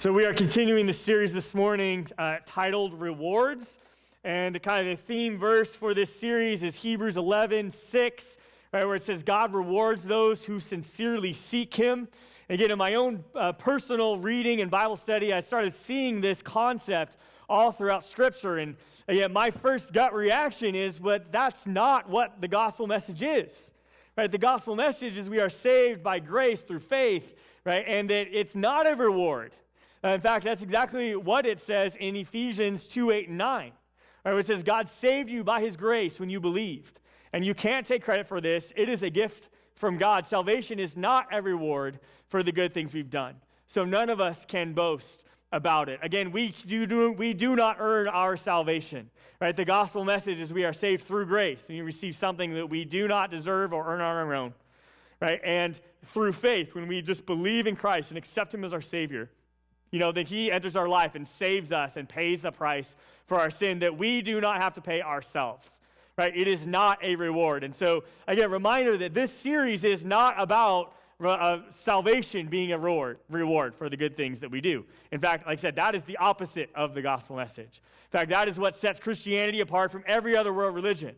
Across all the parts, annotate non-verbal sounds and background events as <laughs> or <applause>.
So, we are continuing the series this morning uh, titled Rewards. And kind of the theme verse for this series is Hebrews 11 6, right, where it says, God rewards those who sincerely seek him. Again, in my own uh, personal reading and Bible study, I started seeing this concept all throughout Scripture. And again, my first gut reaction is, but that's not what the gospel message is. Right? The gospel message is we are saved by grace through faith, right? And that it's not a reward. Uh, in fact, that's exactly what it says in Ephesians 2 8 and 9. Right, it says, God saved you by his grace when you believed. And you can't take credit for this, it is a gift from God. Salvation is not a reward for the good things we've done. So none of us can boast about it. Again, we do, we do not earn our salvation. Right? The gospel message is we are saved through grace. We receive something that we do not deserve or earn on our own. Right? And through faith, when we just believe in Christ and accept him as our Savior, you know, that He enters our life and saves us and pays the price for our sin that we do not have to pay ourselves. Right? It is not a reward. And so, again, reminder that this series is not about uh, salvation being a reward, reward for the good things that we do. In fact, like I said, that is the opposite of the gospel message. In fact, that is what sets Christianity apart from every other world religion.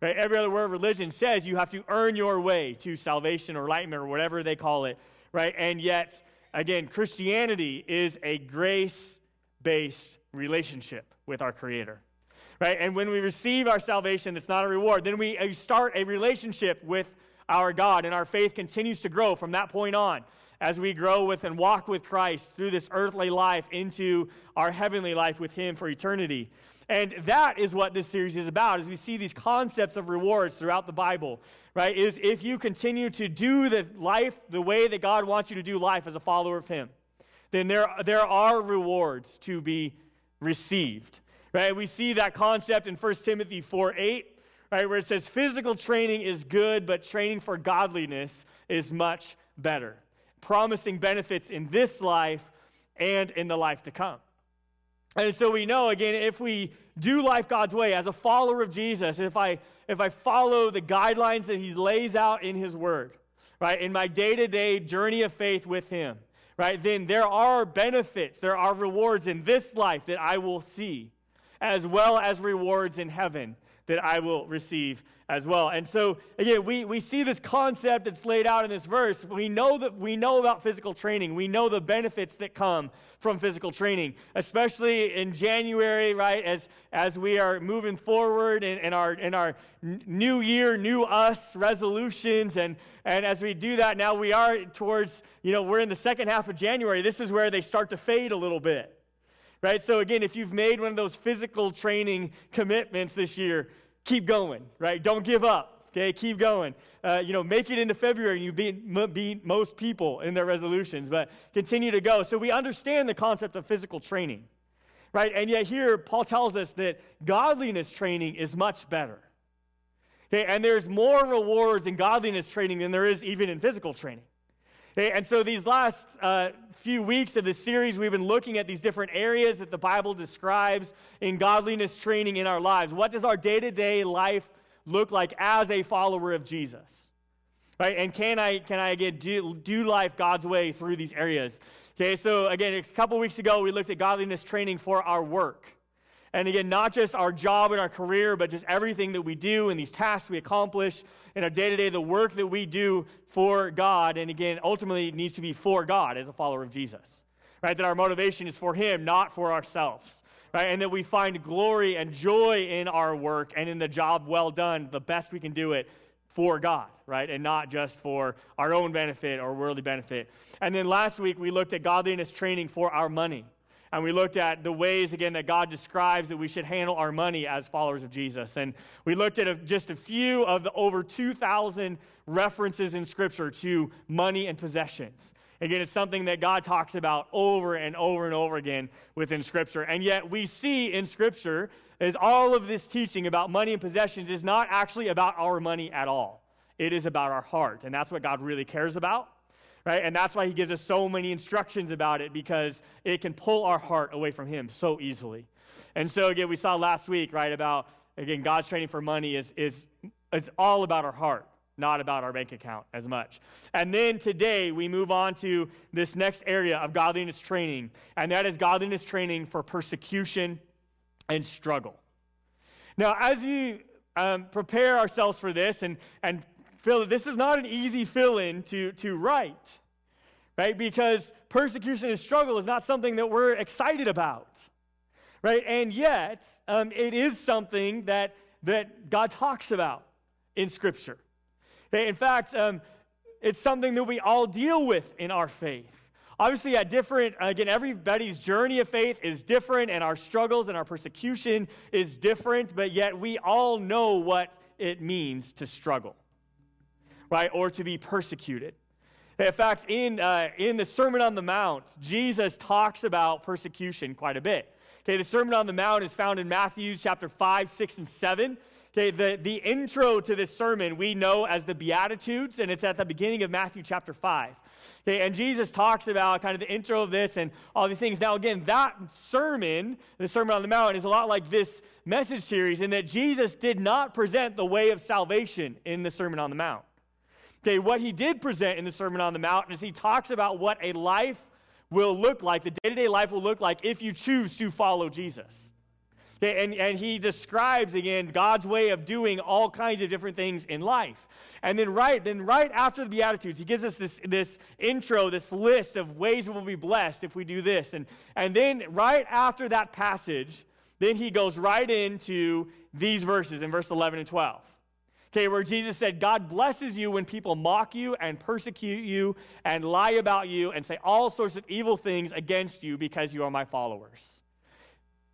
Right? Every other world religion says you have to earn your way to salvation or enlightenment or whatever they call it. Right? And yet, Again, Christianity is a grace based relationship with our Creator. Right? And when we receive our salvation, it's not a reward. Then we uh, start a relationship with our God, and our faith continues to grow from that point on as we grow with and walk with Christ through this earthly life into our heavenly life with Him for eternity. And that is what this series is about, as we see these concepts of rewards throughout the Bible, right? Is if you continue to do the life the way that God wants you to do life as a follower of Him, then there, there are rewards to be received, right? We see that concept in 1 Timothy 4 8, right, where it says, physical training is good, but training for godliness is much better, promising benefits in this life and in the life to come. And so we know, again, if we do life God's way as a follower of Jesus, if I, if I follow the guidelines that He lays out in His Word, right, in my day to day journey of faith with Him, right, then there are benefits, there are rewards in this life that I will see, as well as rewards in heaven that I will receive as well. And so, again, we, we see this concept that's laid out in this verse. We know that we know about physical training. We know the benefits that come from physical training, especially in January, right? As as we are moving forward in, in our in our new year, new us resolutions, and and as we do that now, we are towards you know we're in the second half of January. This is where they start to fade a little bit right? So, again, if you've made one of those physical training commitments this year, keep going, right? Don't give up, okay? Keep going. Uh, you know, make it into February and you beat, beat most people in their resolutions, but continue to go. So, we understand the concept of physical training, right? And yet, here, Paul tells us that godliness training is much better. Okay, and there's more rewards in godliness training than there is even in physical training. And so, these last uh, few weeks of this series, we've been looking at these different areas that the Bible describes in godliness training in our lives. What does our day to day life look like as a follower of Jesus? Right? And can I, can I again do, do life God's way through these areas? Okay, so again, a couple weeks ago, we looked at godliness training for our work. And again, not just our job and our career, but just everything that we do and these tasks we accomplish in our day to day, the work that we do for God. And again, ultimately, it needs to be for God as a follower of Jesus, right? That our motivation is for Him, not for ourselves, right? And that we find glory and joy in our work and in the job well done, the best we can do it for God, right? And not just for our own benefit or worldly benefit. And then last week, we looked at godliness training for our money and we looked at the ways, again, that God describes that we should handle our money as followers of Jesus. And we looked at a, just a few of the over 2,000 references in Scripture to money and possessions. Again, it's something that God talks about over and over and over again within Scripture. And yet, we see in Scripture is all of this teaching about money and possessions is not actually about our money at all. It is about our heart. And that's what God really cares about right? And that's why he gives us so many instructions about it because it can pull our heart away from him so easily. And so again, we saw last week, right, about again, God's training for money is is it's all about our heart. not about our bank account as much. And then today we move on to this next area of godliness training, and that is godliness training for persecution and struggle. Now, as we um, prepare ourselves for this and, and that this is not an easy fill in to, to write, right? Because persecution and struggle is not something that we're excited about, right? And yet, um, it is something that, that God talks about in Scripture. In fact, um, it's something that we all deal with in our faith. Obviously, at different, again, everybody's journey of faith is different, and our struggles and our persecution is different, but yet we all know what it means to struggle, right? Or to be persecuted. In fact, in, uh, in the Sermon on the Mount, Jesus talks about persecution quite a bit. Okay, the Sermon on the Mount is found in Matthew chapter 5, 6, and 7. Okay, the, the intro to this sermon we know as the Beatitudes, and it's at the beginning of Matthew chapter 5. Okay, and Jesus talks about kind of the intro of this and all these things. Now, again, that sermon, the Sermon on the Mount, is a lot like this message series in that Jesus did not present the way of salvation in the Sermon on the Mount. Okay, what he did present in the Sermon on the Mount is he talks about what a life will look like, the day to day life will look like if you choose to follow Jesus. And, and he describes again God's way of doing all kinds of different things in life. And then right, then right after the Beatitudes, he gives us this, this intro, this list of ways we will be blessed if we do this. And, and then right after that passage, then he goes right into these verses in verse 11 and 12. Okay, where Jesus said, God blesses you when people mock you and persecute you and lie about you and say all sorts of evil things against you because you are my followers.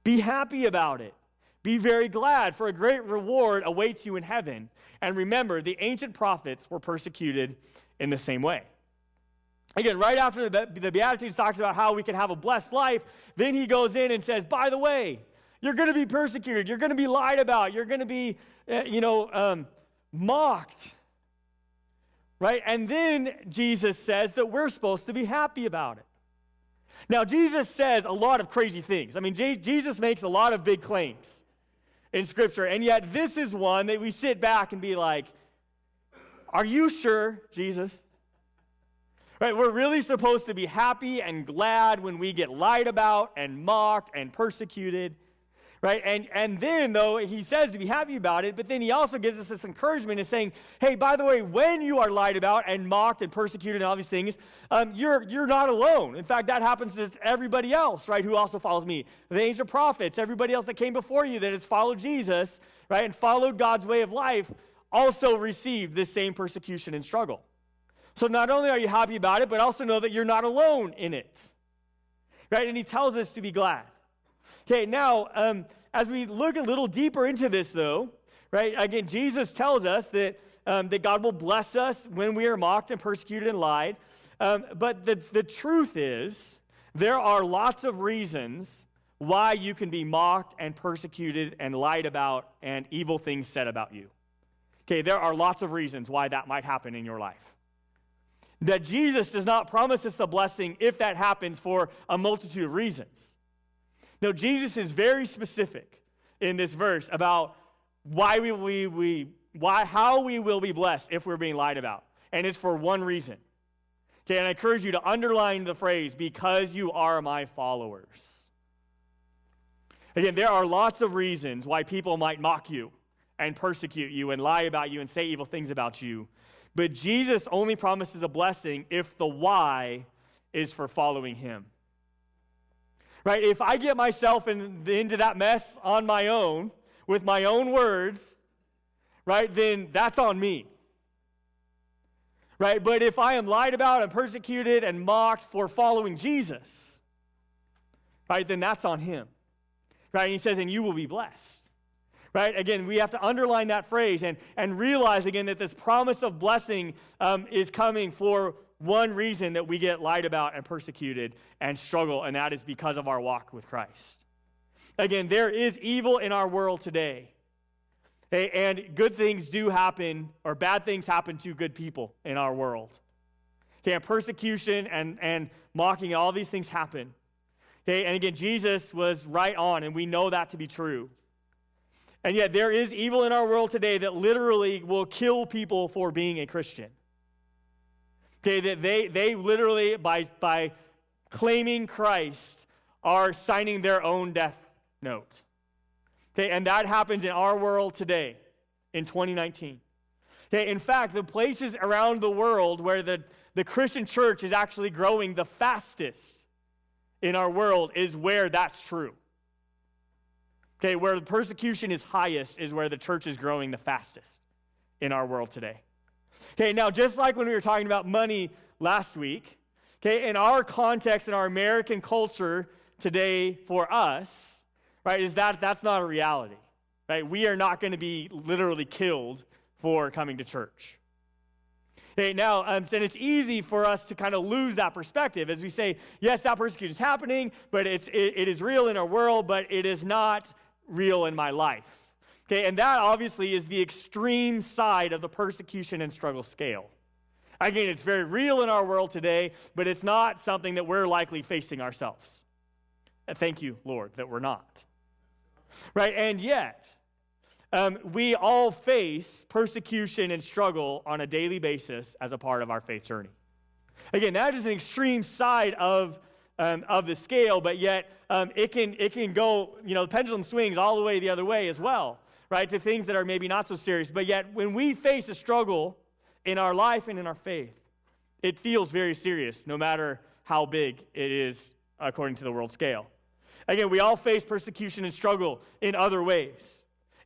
Be happy about it. Be very glad, for a great reward awaits you in heaven. And remember, the ancient prophets were persecuted in the same way. Again, right after the, the Beatitudes talks about how we can have a blessed life, then he goes in and says, by the way, you're going to be persecuted. You're going to be lied about. You're going to be, uh, you know, um, mocked. Right? And then Jesus says that we're supposed to be happy about it. Now, Jesus says a lot of crazy things. I mean, J- Jesus makes a lot of big claims in Scripture, and yet this is one that we sit back and be like, Are you sure, Jesus? Right? We're really supposed to be happy and glad when we get lied about and mocked and persecuted right? And, and then, though, he says to be happy about it, but then he also gives us this encouragement in saying, hey, by the way, when you are lied about and mocked and persecuted and all these things, um, you're, you're not alone. In fact, that happens to everybody else, right, who also follows me. The ancient prophets, everybody else that came before you that has followed Jesus, right, and followed God's way of life, also received this same persecution and struggle. So not only are you happy about it, but also know that you're not alone in it. Right? And he tells us to be glad. Okay, now, um, as we look a little deeper into this, though, right, again, Jesus tells us that, um, that God will bless us when we are mocked and persecuted and lied. Um, but the, the truth is, there are lots of reasons why you can be mocked and persecuted and lied about and evil things said about you. Okay, there are lots of reasons why that might happen in your life. That Jesus does not promise us a blessing if that happens for a multitude of reasons. No, Jesus is very specific in this verse about why we, we, we why, how we will be blessed if we're being lied about. And it's for one reason. Okay, and I encourage you to underline the phrase, because you are my followers. Again, there are lots of reasons why people might mock you and persecute you and lie about you and say evil things about you. But Jesus only promises a blessing if the why is for following him right? If I get myself in, into that mess on my own with my own words, right, then that's on me. Right? But if I am lied about and persecuted and mocked for following Jesus, right, then that's on him. Right? And he says, and you will be blessed. Right? Again, we have to underline that phrase and, and realize again that this promise of blessing um, is coming for one reason that we get lied about and persecuted and struggle, and that is because of our walk with Christ. Again, there is evil in our world today. And good things do happen, or bad things happen to good people in our world. Okay, and persecution and, and mocking, all these things happen. Okay, and again, Jesus was right on, and we know that to be true. And yet, there is evil in our world today that literally will kill people for being a Christian. Okay, that they, they literally, by, by claiming Christ, are signing their own death note. Okay, and that happens in our world today, in 2019. Okay, in fact, the places around the world where the, the Christian church is actually growing the fastest in our world is where that's true. Okay, where the persecution is highest is where the church is growing the fastest in our world today. Okay, now just like when we were talking about money last week, okay, in our context, in our American culture today for us, right, is that that's not a reality. Right? We are not going to be literally killed for coming to church. Okay, now, um, and it's easy for us to kind of lose that perspective as we say, yes, that persecution is happening, but it's, it, it is real in our world, but it is not real in my life. Okay, and that obviously is the extreme side of the persecution and struggle scale. Again, it's very real in our world today, but it's not something that we're likely facing ourselves. And thank you, Lord, that we're not. Right? And yet, um, we all face persecution and struggle on a daily basis as a part of our faith journey. Again, that is an extreme side of, um, of the scale, but yet um, it, can, it can go, you know, the pendulum swings all the way the other way as well, right, to things that are maybe not so serious. But yet, when we face a struggle in our life and in our faith, it feels very serious, no matter how big it is according to the world scale. Again, we all face persecution and struggle in other ways.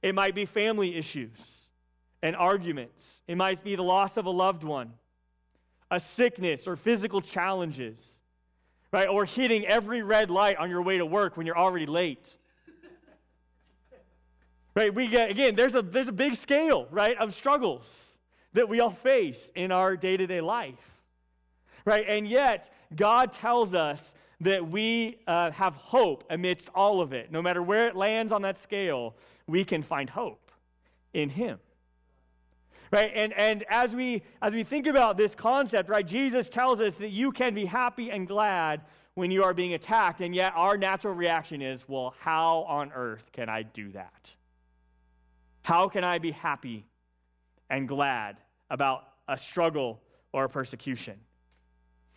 It might be family issues and arguments. It might be the loss of a loved one, a sickness or physical challenges, right? Or hitting every red light on your way to work when you're already late. Right? We get, again, there's a, there's a big scale, right, of struggles that we all face in our day to day life, right? And yet, God tells us that we uh, have hope amidst all of it. No matter where it lands on that scale, we can find hope in Him. Right? And, and as, we, as we think about this concept, right, Jesus tells us that you can be happy and glad when you are being attacked, and yet our natural reaction is, well, how on earth can I do that? How can I be happy and glad about a struggle or a persecution?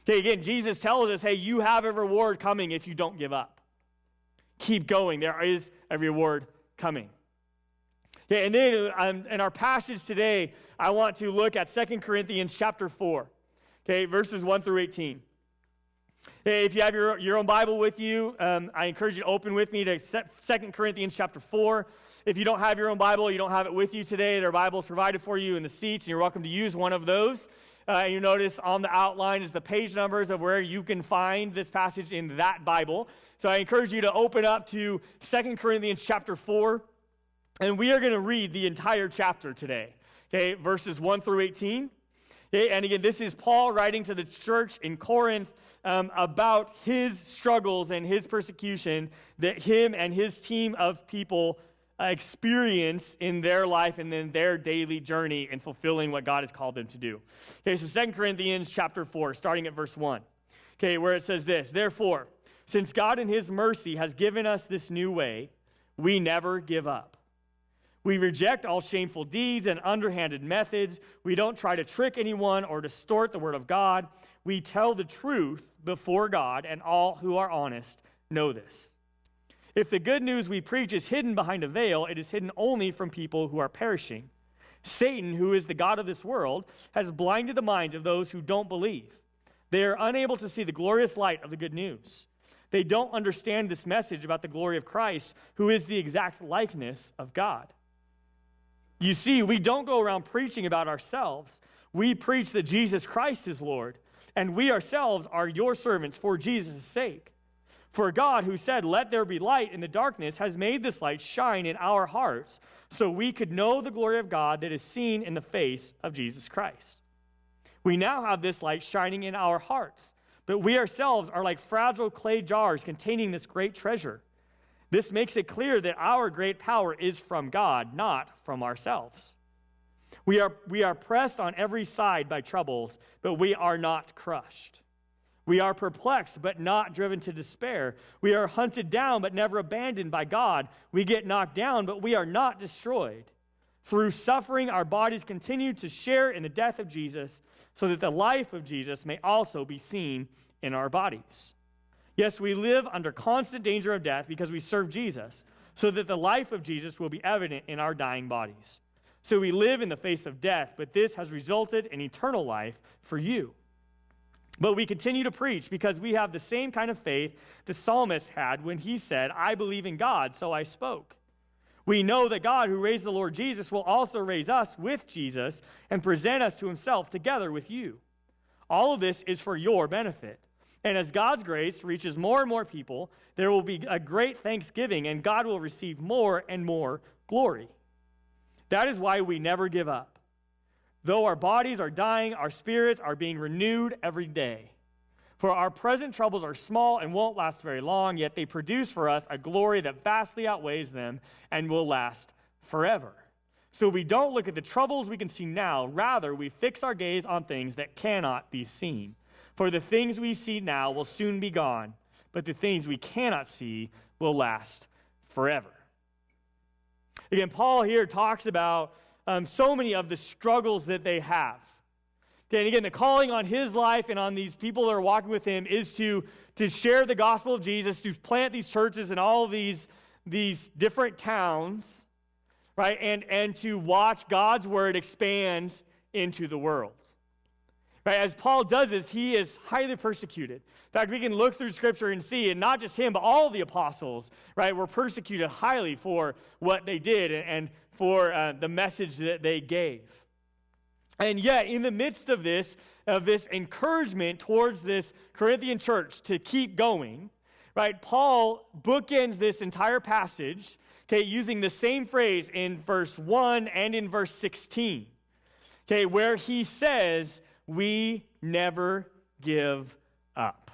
Okay, again, Jesus tells us, hey, you have a reward coming if you don't give up. Keep going. There is a reward coming. Okay, and then um, in our passage today, I want to look at Second Corinthians chapter 4, okay, verses 1 through 18. Hey, if you have your, your own Bible with you, um, I encourage you to open with me to Second Corinthians chapter 4. If you don't have your own Bible, you don't have it with you today, there are Bibles provided for you in the seats, and you're welcome to use one of those. Uh, you notice on the outline is the page numbers of where you can find this passage in that Bible. So I encourage you to open up to Second Corinthians chapter 4, and we are going to read the entire chapter today, okay, verses 1 through 18. Okay, and again, this is Paul writing to the church in Corinth um, about his struggles and his persecution that him and his team of people experience in their life and then their daily journey in fulfilling what God has called them to do. Okay, so Second Corinthians chapter 4, starting at verse 1. Okay, where it says this Therefore, since God in his mercy has given us this new way, we never give up. We reject all shameful deeds and underhanded methods. We don't try to trick anyone or distort the word of God. We tell the truth before God, and all who are honest know this. If the good news we preach is hidden behind a veil, it is hidden only from people who are perishing. Satan, who is the God of this world, has blinded the minds of those who don't believe. They are unable to see the glorious light of the good news. They don't understand this message about the glory of Christ, who is the exact likeness of God. You see, we don't go around preaching about ourselves. We preach that Jesus Christ is Lord, and we ourselves are your servants for Jesus' sake. For God, who said, Let there be light in the darkness, has made this light shine in our hearts so we could know the glory of God that is seen in the face of Jesus Christ. We now have this light shining in our hearts, but we ourselves are like fragile clay jars containing this great treasure. This makes it clear that our great power is from God, not from ourselves. We are, we are pressed on every side by troubles, but we are not crushed. We are perplexed, but not driven to despair. We are hunted down, but never abandoned by God. We get knocked down, but we are not destroyed. Through suffering, our bodies continue to share in the death of Jesus, so that the life of Jesus may also be seen in our bodies. Yes, we live under constant danger of death because we serve Jesus, so that the life of Jesus will be evident in our dying bodies. So we live in the face of death, but this has resulted in eternal life for you. But we continue to preach because we have the same kind of faith the psalmist had when he said, I believe in God, so I spoke. We know that God, who raised the Lord Jesus, will also raise us with Jesus and present us to himself together with you. All of this is for your benefit. And as God's grace reaches more and more people, there will be a great thanksgiving, and God will receive more and more glory. That is why we never give up. Though our bodies are dying, our spirits are being renewed every day. For our present troubles are small and won't last very long, yet they produce for us a glory that vastly outweighs them and will last forever. So we don't look at the troubles we can see now, rather, we fix our gaze on things that cannot be seen. For the things we see now will soon be gone, but the things we cannot see will last forever. Again, Paul here talks about um, so many of the struggles that they have. Okay, and again, the calling on his life and on these people that are walking with him is to, to share the gospel of Jesus, to plant these churches in all these, these different towns, right? And, and to watch God's word expand into the world. Right? As Paul does this, he is highly persecuted. In fact, we can look through scripture and see, and not just him, but all the apostles, right, were persecuted highly for what they did and, for uh, the message that they gave. And yet, in the midst of this, of this encouragement towards this Corinthian church to keep going, right, Paul bookends this entire passage, okay, using the same phrase in verse 1 and in verse 16, okay, where he says, We never give up.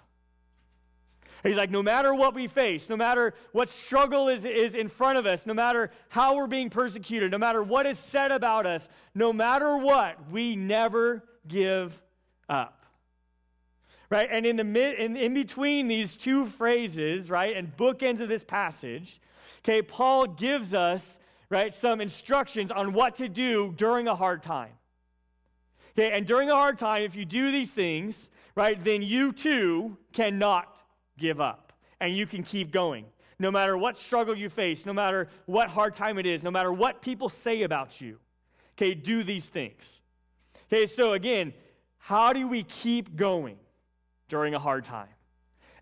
He's like, no matter what we face, no matter what struggle is, is in front of us, no matter how we're being persecuted, no matter what is said about us, no matter what, we never give up. Right? And in the mid, in, in between these two phrases, right, and bookends of this passage, okay, Paul gives us, right, some instructions on what to do during a hard time. Okay, and during a hard time, if you do these things, right, then you too cannot give up and you can keep going. No matter what struggle you face, no matter what hard time it is, no matter what people say about you. Okay, do these things. Okay, so again, how do we keep going during a hard time?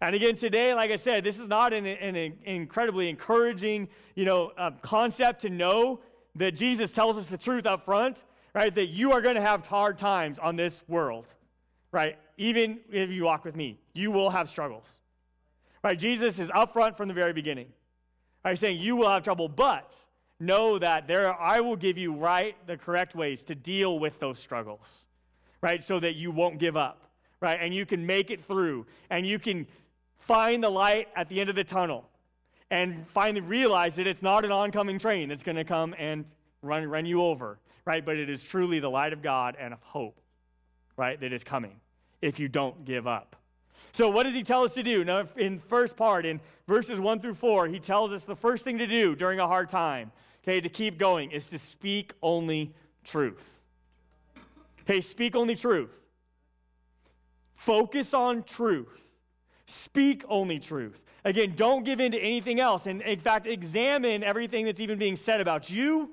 And again, today, like I said, this is not an, an, incredibly encouraging, you know, uh, concept to know that Jesus tells us the truth up front, right? That you are going to have hard times on this world, right? Even if you walk with me, you will have struggles. Right? Jesus is upfront from the very beginning. Right? He's saying you will have trouble, but know that there I will give you right the correct ways to deal with those struggles. Right? So that you won't give up. Right? And you can make it through and you can find the light at the end of the tunnel and finally realize that it's not an oncoming train that's going to come and run, run you over, right? But it is truly the light of God and of hope, right, that is coming if you don't give up. So, what does he tell us to do? Now, in first part, in verses 1 through 4, he tells us the first thing to do during a hard time, okay, to keep going, is to speak only truth. Okay, speak only truth. Focus on truth. Speak only truth. Again, don't give in to anything else. And in fact, examine everything that's even being said about you,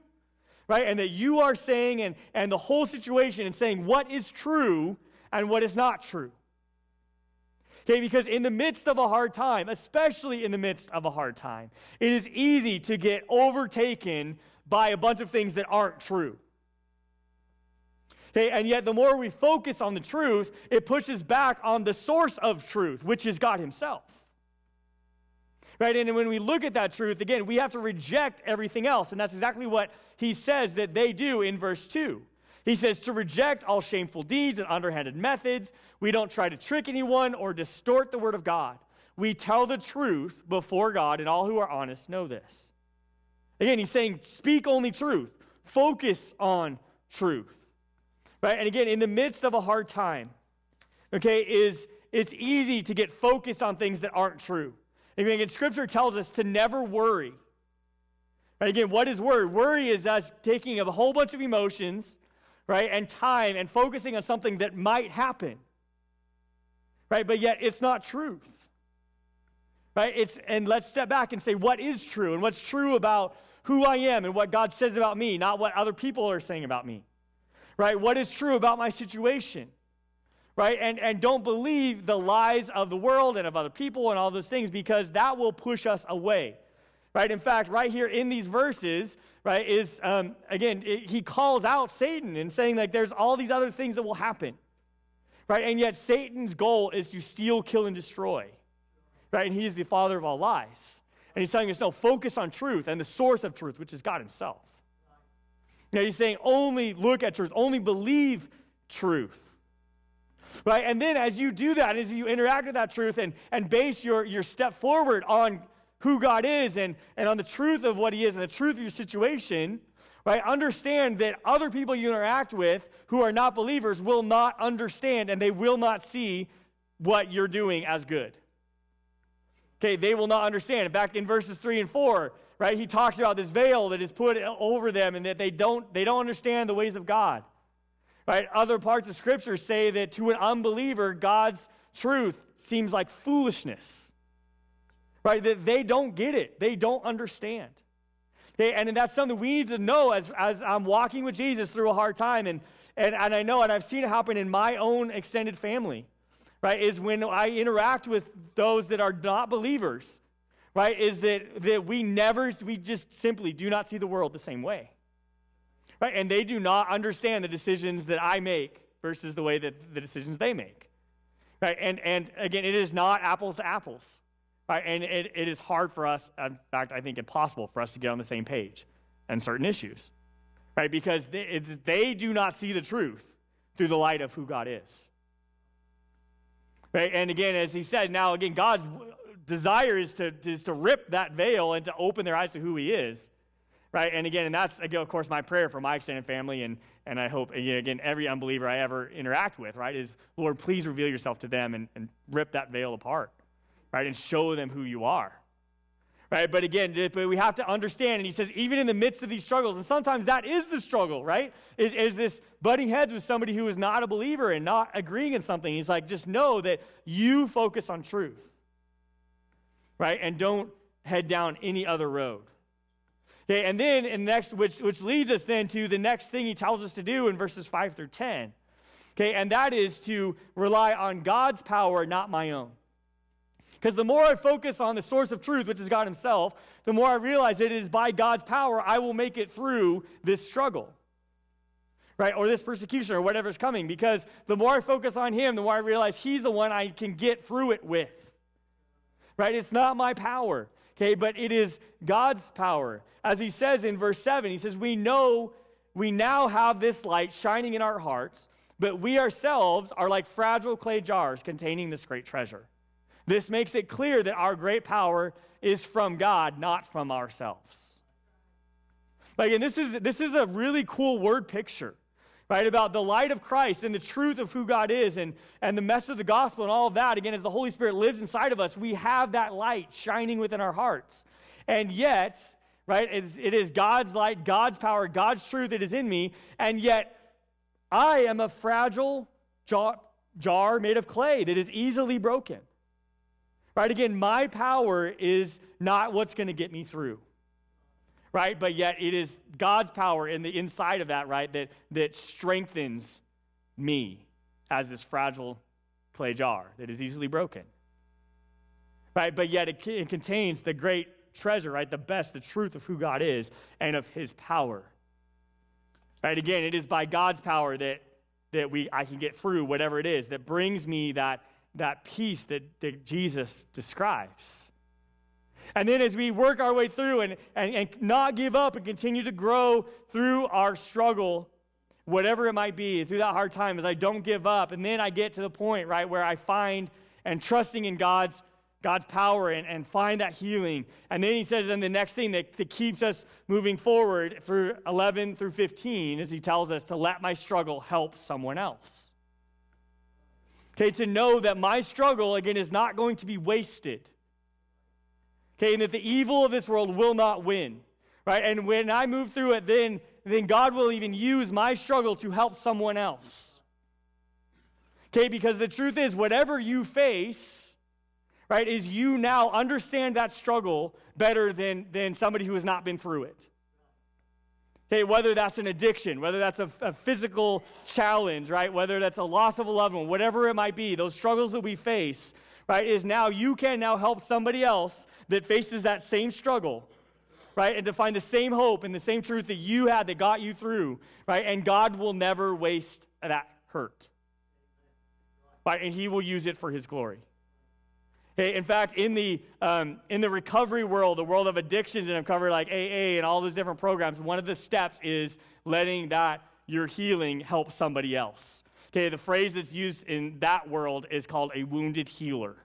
right? And that you are saying, and, and the whole situation, and saying what is true and what is not true. Okay, because in the midst of a hard time, especially in the midst of a hard time, it is easy to get overtaken by a bunch of things that aren't true. Okay, and yet the more we focus on the truth, it pushes back on the source of truth, which is God Himself. Right? And when we look at that truth, again, we have to reject everything else. And that's exactly what he says that they do in verse 2. He says to reject all shameful deeds and underhanded methods. We don't try to trick anyone or distort the word of God. We tell the truth before God, and all who are honest know this. Again, he's saying, speak only truth, focus on truth. Right? And again, in the midst of a hard time, okay, is, it's easy to get focused on things that aren't true. Again, Scripture tells us to never worry. Right? Again, what is worry? Worry is us taking a whole bunch of emotions, right, and time and focusing on something that might happen. Right? But yet it's not truth. Right? It's and let's step back and say what is true and what's true about who I am and what God says about me, not what other people are saying about me. Right? What is true about my situation? Right? And and don't believe the lies of the world and of other people and all those things because that will push us away right? In fact, right here in these verses, right, is um, again, it, he calls out Satan and saying like there's all these other things that will happen, right? And yet Satan's goal is to steal, kill, and destroy, right? And he is the father of all lies. And he's telling us, no, focus on truth and the source of truth, which is God himself. Now he's saying only look at truth, only believe truth. Right? And then as you do that, as you interact with that truth and, and base your, your step forward on who God is and, and on the truth of what He is and the truth of your situation, right? Understand that other people you interact with who are not believers will not understand and they will not see what you're doing as good. Okay, they will not understand. In fact, in verses 3 and 4, right, he talks about this veil that is put over them and that they don't, they don't understand the ways of God. Right? Other parts of Scripture say that to an unbeliever, God's truth seems like foolishness right? That they don't get it, they don't understand. Okay, and that's something we need to know as, as I'm walking with Jesus through a hard time. And, and, and I know, and I've seen it happen in my own extended family, right? Is when I interact with those that are not believers, right? Is that, that we never, we just simply do not see the world the same way, right? And they do not understand the decisions that I make versus the way that the decisions they make, right? And, and again, it is not apples to apples. Right? And it, it is hard for us, in fact, I think impossible for us to get on the same page on certain issues. Right? Because they, they do not see the truth through the light of who God is. Right? And again, as he said, now again, God's desire is to, is to rip that veil and to open their eyes to who he is. Right? And again, and that's, again, of course, my prayer for my extended family. And, and I hope, again, every unbeliever I ever interact with, right, is, Lord, please reveal yourself to them and, and rip that veil apart right? And show them who you are. Right? But again, we have to understand, and he says, even in the midst of these struggles, and sometimes that is the struggle, right? Is, is this butting heads with somebody who is not a believer and not agreeing in something. He's like, just know that you focus on truth, right? And don't head down any other road. Okay, and then in next, which, which leads us then to the next thing he tells us to do in verses 5 through 10. Okay, and that is to rely on God's power, not my own. Because the more I focus on the source of truth, which is God Himself, the more I realize that it is by God's power I will make it through this struggle, right? Or this persecution or whatever's coming. Because the more I focus on Him, the more I realize He's the one I can get through it with, right? It's not my power, okay? But it is God's power. As He says in verse 7, He says, We know, we now have this light shining in our hearts, but we ourselves are like fragile clay jars containing this great treasure. This makes it clear that our great power is from God, not from ourselves. Like, and this is, this is a really cool word picture, right? About the light of Christ and the truth of who God is and, and the message of the gospel and all of that. Again, as the Holy Spirit lives inside of us, we have that light shining within our hearts. And yet, right, it is, it is God's light, God's power, God's truth that is in me. And yet, I am a fragile jar, jar made of clay that is easily broken. Right? Again, my power is not what's going to get me through. Right? But yet it is God's power in the inside of that, right, that, that strengthens me as this fragile clay jar that is easily broken. Right? But yet it, it contains the great treasure, right? The best, the truth of who God is and of his power. Right? Again, it is by God's power that, that we, I can get through whatever it is that brings me that that peace that, that Jesus describes. And then as we work our way through and, and, and not give up and continue to grow through our struggle, whatever it might be, through that hard time, as I don't give up, and then I get to the point, right, where I find and trusting in God's God's power and, and find that healing. And then he says, and the next thing that, that keeps us moving forward for 11 through 15 is he tells us to let my struggle help someone else. Okay, to know that my struggle, again, is not going to be wasted. Okay, and that the evil of this world will not win. Right? And when I move through it, then, then God will even use my struggle to help someone else. Okay, because the truth is, whatever you face, right, is you now understand that struggle better than, than somebody who has not been through it. Okay, whether that's an addiction, whether that's a, a, physical challenge, right? Whether that's a loss of a loved one, whatever it might be, those struggles that we face, right, is now you can now help somebody else that faces that same struggle, right? And to find the same hope and the same truth that you had that got you through, right? And God will never waste that hurt, right? And He will use it for His glory. Hey, in fact, in the, um, in the recovery world, the world of addictions, and I've like AA and all those different programs, one of the steps is letting that, your healing, help somebody else. Okay, the phrase that's used in that world is called a wounded healer.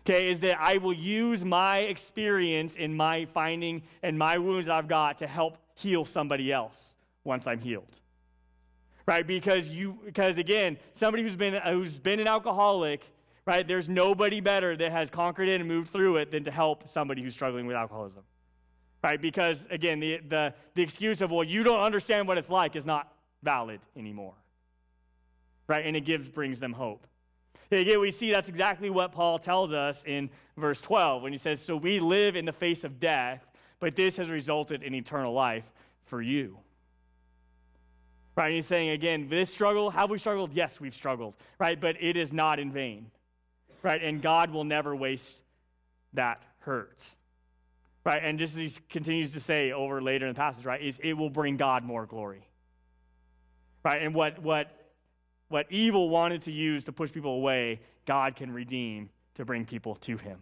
Okay, is that I will use my experience in my finding and my wounds I've got to help heal somebody else once I'm healed. Right? Because you because again, somebody who's been who's been an alcoholic right? There's nobody better that has conquered it and moved through it than to help somebody who's struggling with alcoholism, right? Because again, the, the, the excuse of, well, you don't understand what it's like is not valid anymore, right? And it gives, brings them hope. Again, we see that's exactly what Paul tells us in verse 12 when he says, So we live in the face of death, but this has resulted in eternal life for you. Right? And he's saying again, this struggle, have we struggled? Yes, we've struggled, right? But it is not in vain right? And God will never waste that hurt. Right? And just as he continues to say over later in the passage, right, is it will bring God more glory. Right? And what what what evil wanted to use to push people away, God can redeem to bring people to him.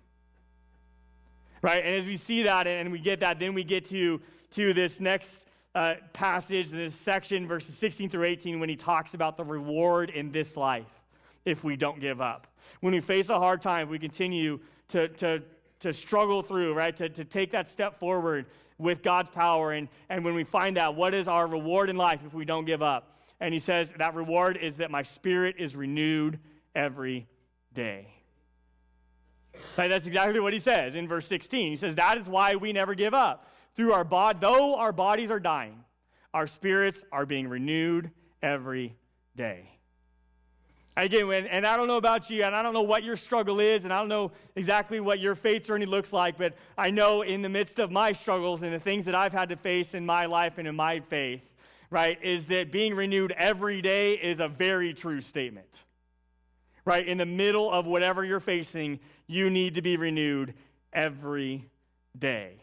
Right? And as we see that and we get that, then we get to, to this next uh, passage, this section, verses 16 through 18, when he talks about the reward in this life if we don't give up when we face a hard time, we continue to, to, to struggle through, right? To, to take that step forward with God's power. And, and when we find out what is our reward in life if we don't give up. And he says that reward is that my spirit is renewed every day. Right, that's exactly what he says in verse 16. He says, That is why we never give up. Through our body, though our bodies are dying, our spirits are being renewed every day. Again, when, and I don't know about you, and I don't know what your struggle is, and I don't know exactly what your faith journey looks like, but I know in the midst of my struggles and the things that I've had to face in my life and in my faith, right, is that being renewed every day is a very true statement. Right? In the middle of whatever you're facing, you need to be renewed every day.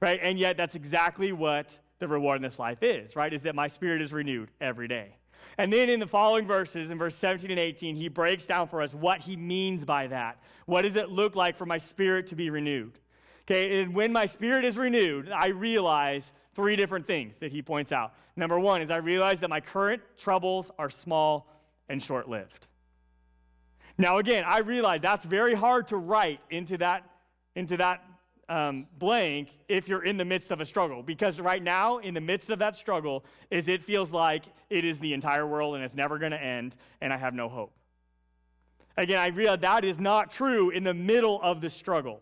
Right? And yet, that's exactly what the reward in this life is, right? Is that my spirit is renewed every day. And then in the following verses, in verse 17 and 18, he breaks down for us what he means by that. What does it look like for my spirit to be renewed? Okay, and when my spirit is renewed, I realize three different things that he points out. Number one is I realize that my current troubles are small and short lived. Now, again, I realize that's very hard to write into that, into that um, blank if you're in the midst of a struggle. Because right now, in the midst of that struggle, is it feels like it is the entire world and it's never going to end, and I have no hope. Again, I realize that is not true in the middle of the struggle.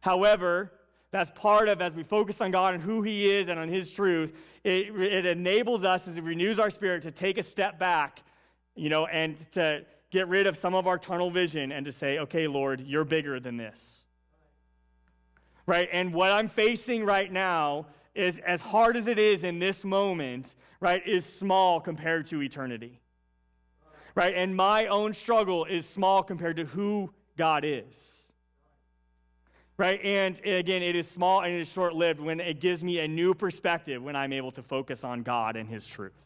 However, that's part of as we focus on God and who He is and on His truth, it, it enables us as it renews our spirit to take a step back, you know, and to get rid of some of our tunnel vision and to say, okay, Lord, you're bigger than this right? And what I'm facing right now is as hard as it is in this moment, right, is small compared to eternity. Right? And my own struggle is small compared to who God is. Right? And again, it is small and it is short lived when it gives me a new perspective when I'm able to focus on God and His truth.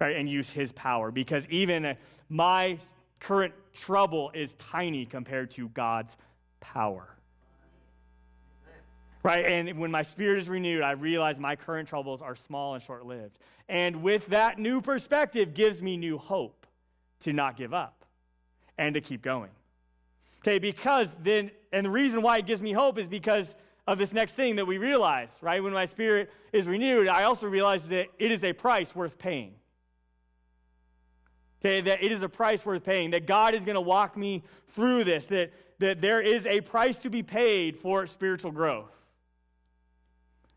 Right? And use His power. Because even my current trouble is tiny compared to God's power right? And when my spirit is renewed, I realize my current troubles are small and short lived. And with that new perspective, gives me new hope to not give up and to keep going. Okay, because then, and the reason why it gives me hope is because of this next thing that we realize, right? When my spirit is renewed, I also realize that it is a price worth paying. Okay, that it is a price worth paying, that God is going to walk me through this, that, that there is a price to be paid for spiritual growth.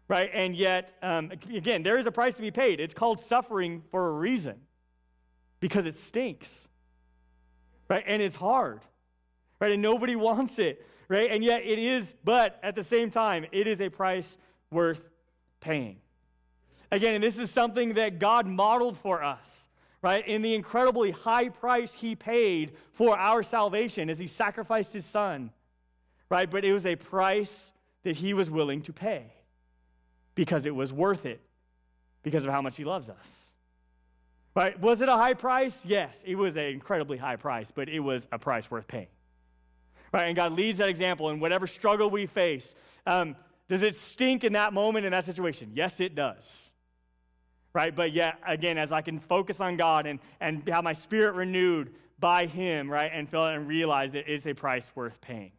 Right? And yet, um, again, there is a price to be paid. It's called suffering for a reason because it stinks. Right? And it's hard. Right? And nobody <laughs> wants it. Right? And yet it is, but at the same time, it is a price worth paying. Again, and this is something that God modeled for us right? In the incredibly high price he paid for our salvation as he sacrificed his son, right? But it was a price that he was willing to pay because it was worth it because of how much he loves us. Right? Was it a high price? Yes, it was an incredibly high price, but it was a price worth paying. Right? And God leads that example in whatever struggle we face. Um, does it stink in that moment, in that situation? Yes, it does right? But yet, again, as I can focus on God and, and have my spirit renewed by Him, right? And feel and realize that it's a price worth paying,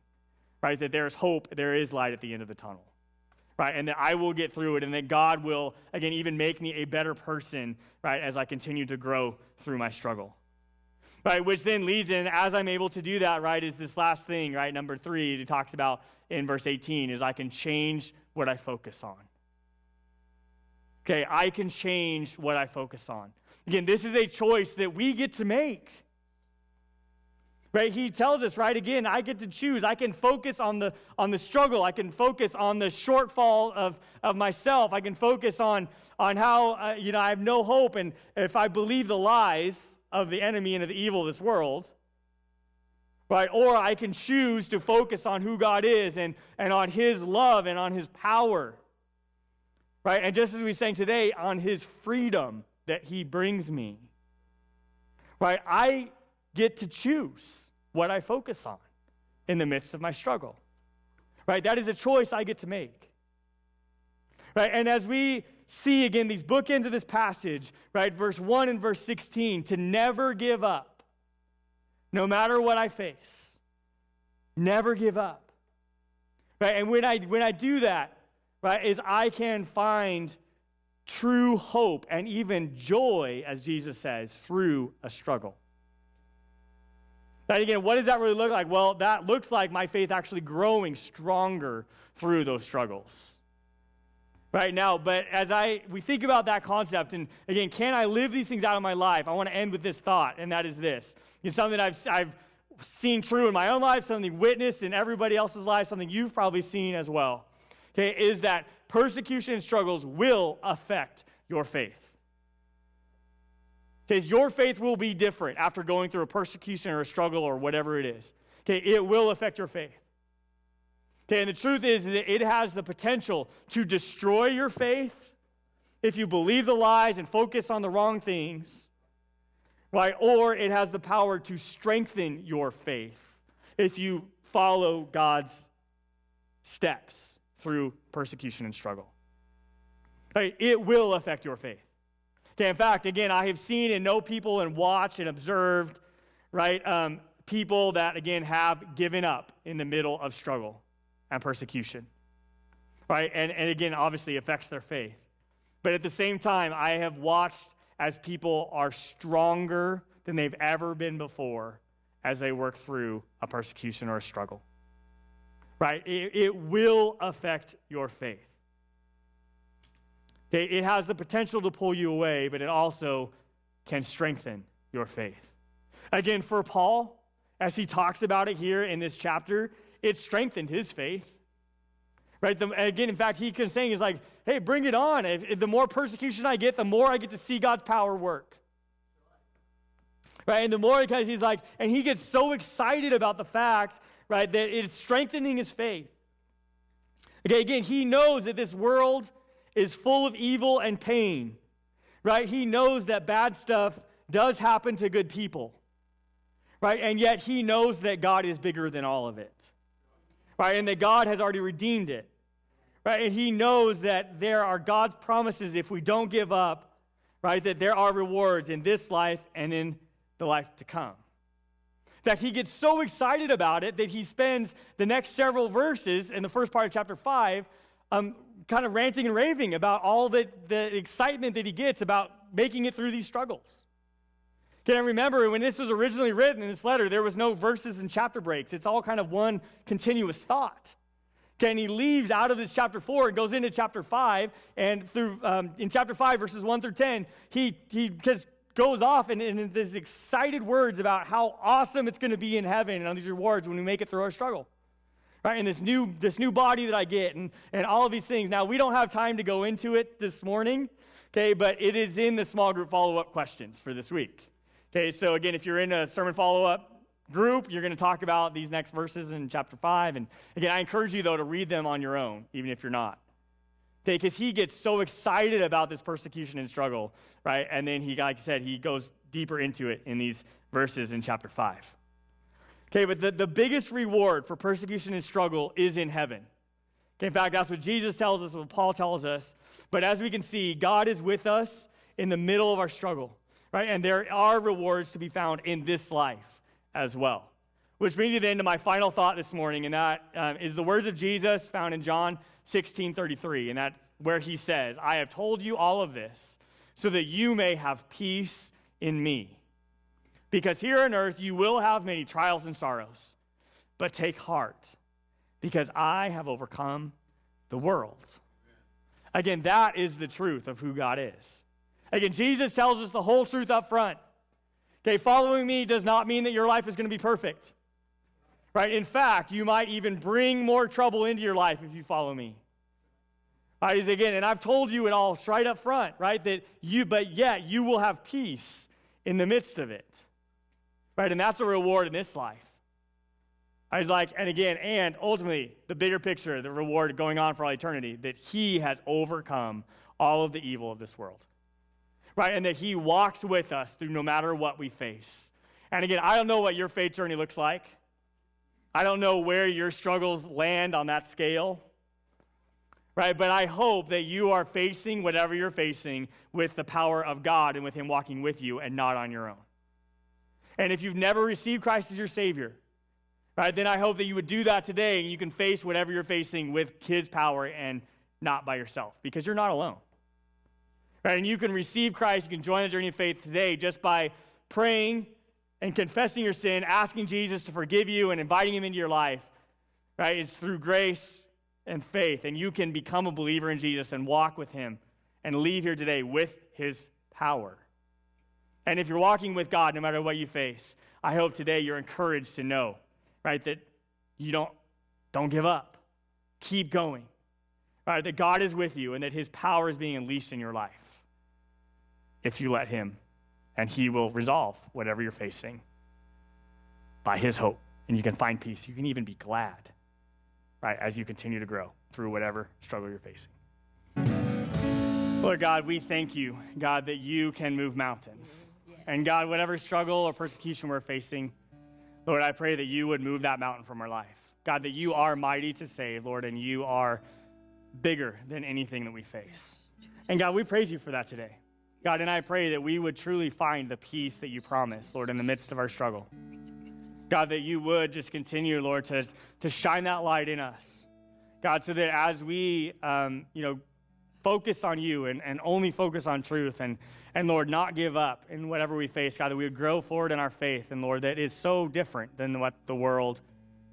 right? That there's hope, there is light at the end of the tunnel, right? And that I will get through it and that God will, again, even make me a better person, right? As I continue to grow through my struggle. Right, which then leads in, as I'm able to do that, right, is this last thing, right? Number three, it talks about in verse 18, is I can change what I focus on. Okay, I can change what I focus on. Again, this is a choice that we get to make. Right? He tells us, right, again, I get to choose. I can focus on the on the struggle. I can focus on the shortfall of, of myself. I can focus on on how uh, you know I have no hope and if I believe the lies of the enemy and of the evil of this world, right? Or I can choose to focus on who God is and, and on his love and on his power Right? And just as we sang today, on his freedom that he brings me. Right? I get to choose what I focus on in the midst of my struggle. Right? That is a choice I get to make. Right? And as we see again these bookends of this passage, right? Verse 1 and verse 16, to never give up, no matter what I face. Never give up. Right? And when I when I do that, right, is I can find true hope and even joy, as Jesus says, through a struggle. And again, what does that really look like? Well, that looks like my faith actually growing stronger through those struggles. Right now, but as I we think about that concept, and again, can I live these things out in my life? I want to end with this thought, and that is this: it's something I've I've seen true in my own life, something witnessed in everybody else's life, something you've probably seen as well okay, is that persecution and struggles will affect your faith. Because your faith will be different after going through a persecution or a struggle or whatever it is. Okay, it will affect your faith. Okay, and the truth is, is that it has the potential to destroy your faith if you believe the lies and focus on the wrong things, right? Or it has the power to strengthen your faith if you follow God's steps through persecution and struggle. Right? It will affect your faith. Okay, in fact, again, I have seen and know people and watched and observed, right, um, people that, again, have given up in the middle of struggle and persecution. Right? And, and again, obviously affects their faith. But at the same time, I have watched as people are stronger than they've ever been before as they work through a persecution or a struggle right? It, it will affect your faith. It has the potential to pull you away, but it also can strengthen your faith. Again, for Paul, as he talks about it here in this chapter, it strengthened his faith. Right? The, again, in fact, he can saying he's like, hey, bring it on. If, if the more persecution I get, the more I get to see God's power work. Right? And the more because he's like, and he gets so excited about the fact right? That it's strengthening his faith. Okay, again, he knows that this world is full of evil and pain, right? He knows that bad stuff does happen to good people, right? And yet he knows that God is bigger than all of it, right? And that God has already redeemed it, right? And he knows that there are God's promises if we don't give up, right? That there are rewards in this life and in the life to come In fact, he gets so excited about it that he spends the next several verses in the first part of chapter 5 um, kind of ranting and raving about all the, the excitement that he gets about making it through these struggles. Can I remember when this was originally written in this letter, there was no verses and chapter breaks. It's all kind of one continuous thought. Okay, and he leaves out of this chapter four and goes into chapter five, and through um, in chapter five, verses one through ten, he he just goes off and, in these excited words about how awesome it's going to be in heaven and all these rewards when we make it through our struggle right? And this new, this new body that I get and, and all of these things. Now, we don't have time to go into it this morning, okay, but it is in the small group follow up questions for this week. Okay, so again, if you're in a sermon follow up group, you're going to talk about these next verses in chapter 5. And again, I encourage you, though, to read them on your own, even if you're not. Because he gets so excited about this persecution and struggle, right? And then he, like I said, he goes deeper into it in these verses in chapter 5. Okay, but the, the biggest reward for persecution and struggle is in heaven. Okay, in fact, that's what Jesus tells us, what Paul tells us. But as we can see, God is with us in the middle of our struggle, right? And there are rewards to be found in this life as well. Which brings me then to my final thought this morning, and that um, is the words of Jesus found in John 16 33, and that where he says, I have told you all of this so that you may have peace in me. Because here on earth you will have many trials and sorrows, but take heart, because I have overcome the world. Again, that is the truth of who God is. Again, Jesus tells us the whole truth up front. Okay, following me does not mean that your life is going to be perfect. Right? In fact, you might even bring more trouble into your life if you follow me. Right? Again, and I've told you it all straight up front, right? That you, but yet you will have peace in the midst of it. Right? And that's a reward in this life. I was like, and again, and ultimately, the bigger picture, the reward going on for all eternity, that he has overcome all of the evil of this world. Right? And that he walks with us through no matter what we face. And again, I don't know what your faith journey looks like. I don't know where your struggles land on that scale. Right? But I hope that you are facing whatever you're facing with the power of God and with him walking with you and not on your own. And if you've never received Christ as your Savior, right, then I hope that you would do that today and you can face whatever you're facing with His power and not by yourself because you're not alone. Right? And you can receive Christ, you can join the journey of faith today just by praying and confessing your sin, asking Jesus to forgive you and inviting Him into your life. Right? It's through grace and faith. And you can become a believer in Jesus and walk with Him and leave here today with His power. And if you're walking with God, no matter what you face, I hope today you're encouraged to know, right, that you don't, don't give up. Keep going. Right, that God is with you and that his power is being unleashed in your life if you let him, and he will resolve whatever you're facing by his hope. And you can find peace. You can even be glad, right, as you continue to grow through whatever struggle you're facing. Lord God, we thank you, God, that you can move mountains. And God, whatever struggle or persecution we're facing, Lord, I pray that you would move that mountain from our life. God, that you are mighty to save, Lord, and you are bigger than anything that we face. And God, we praise you for that today. God, and I pray that we would truly find the peace that you promised, Lord, in the midst of our struggle. God, that you would just continue, Lord, to, to shine that light in us. God, so that as we, um, you know, focus on you and, and only focus on truth and, and Lord, not give up in whatever we face, God, that we would grow forward in our faith. And Lord, that is so different than what the world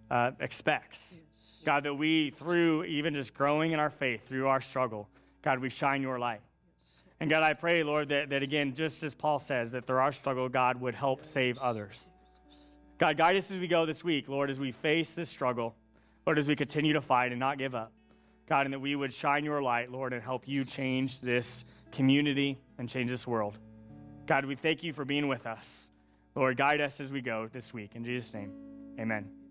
uh, expects. God, that we, through even just growing in our faith, through our struggle, God, we shine your light. And God, I pray, Lord, that, that again, just as Paul says, that through our struggle, God would help save others. God, guide us as we go this week, Lord, as we face this struggle, Lord, as we continue to fight and not give up. God, and that we would shine your light, Lord, and help you change this community and change this world. God, we thank you for being with us. Lord, guide us as we go this week. In Jesus' name, amen.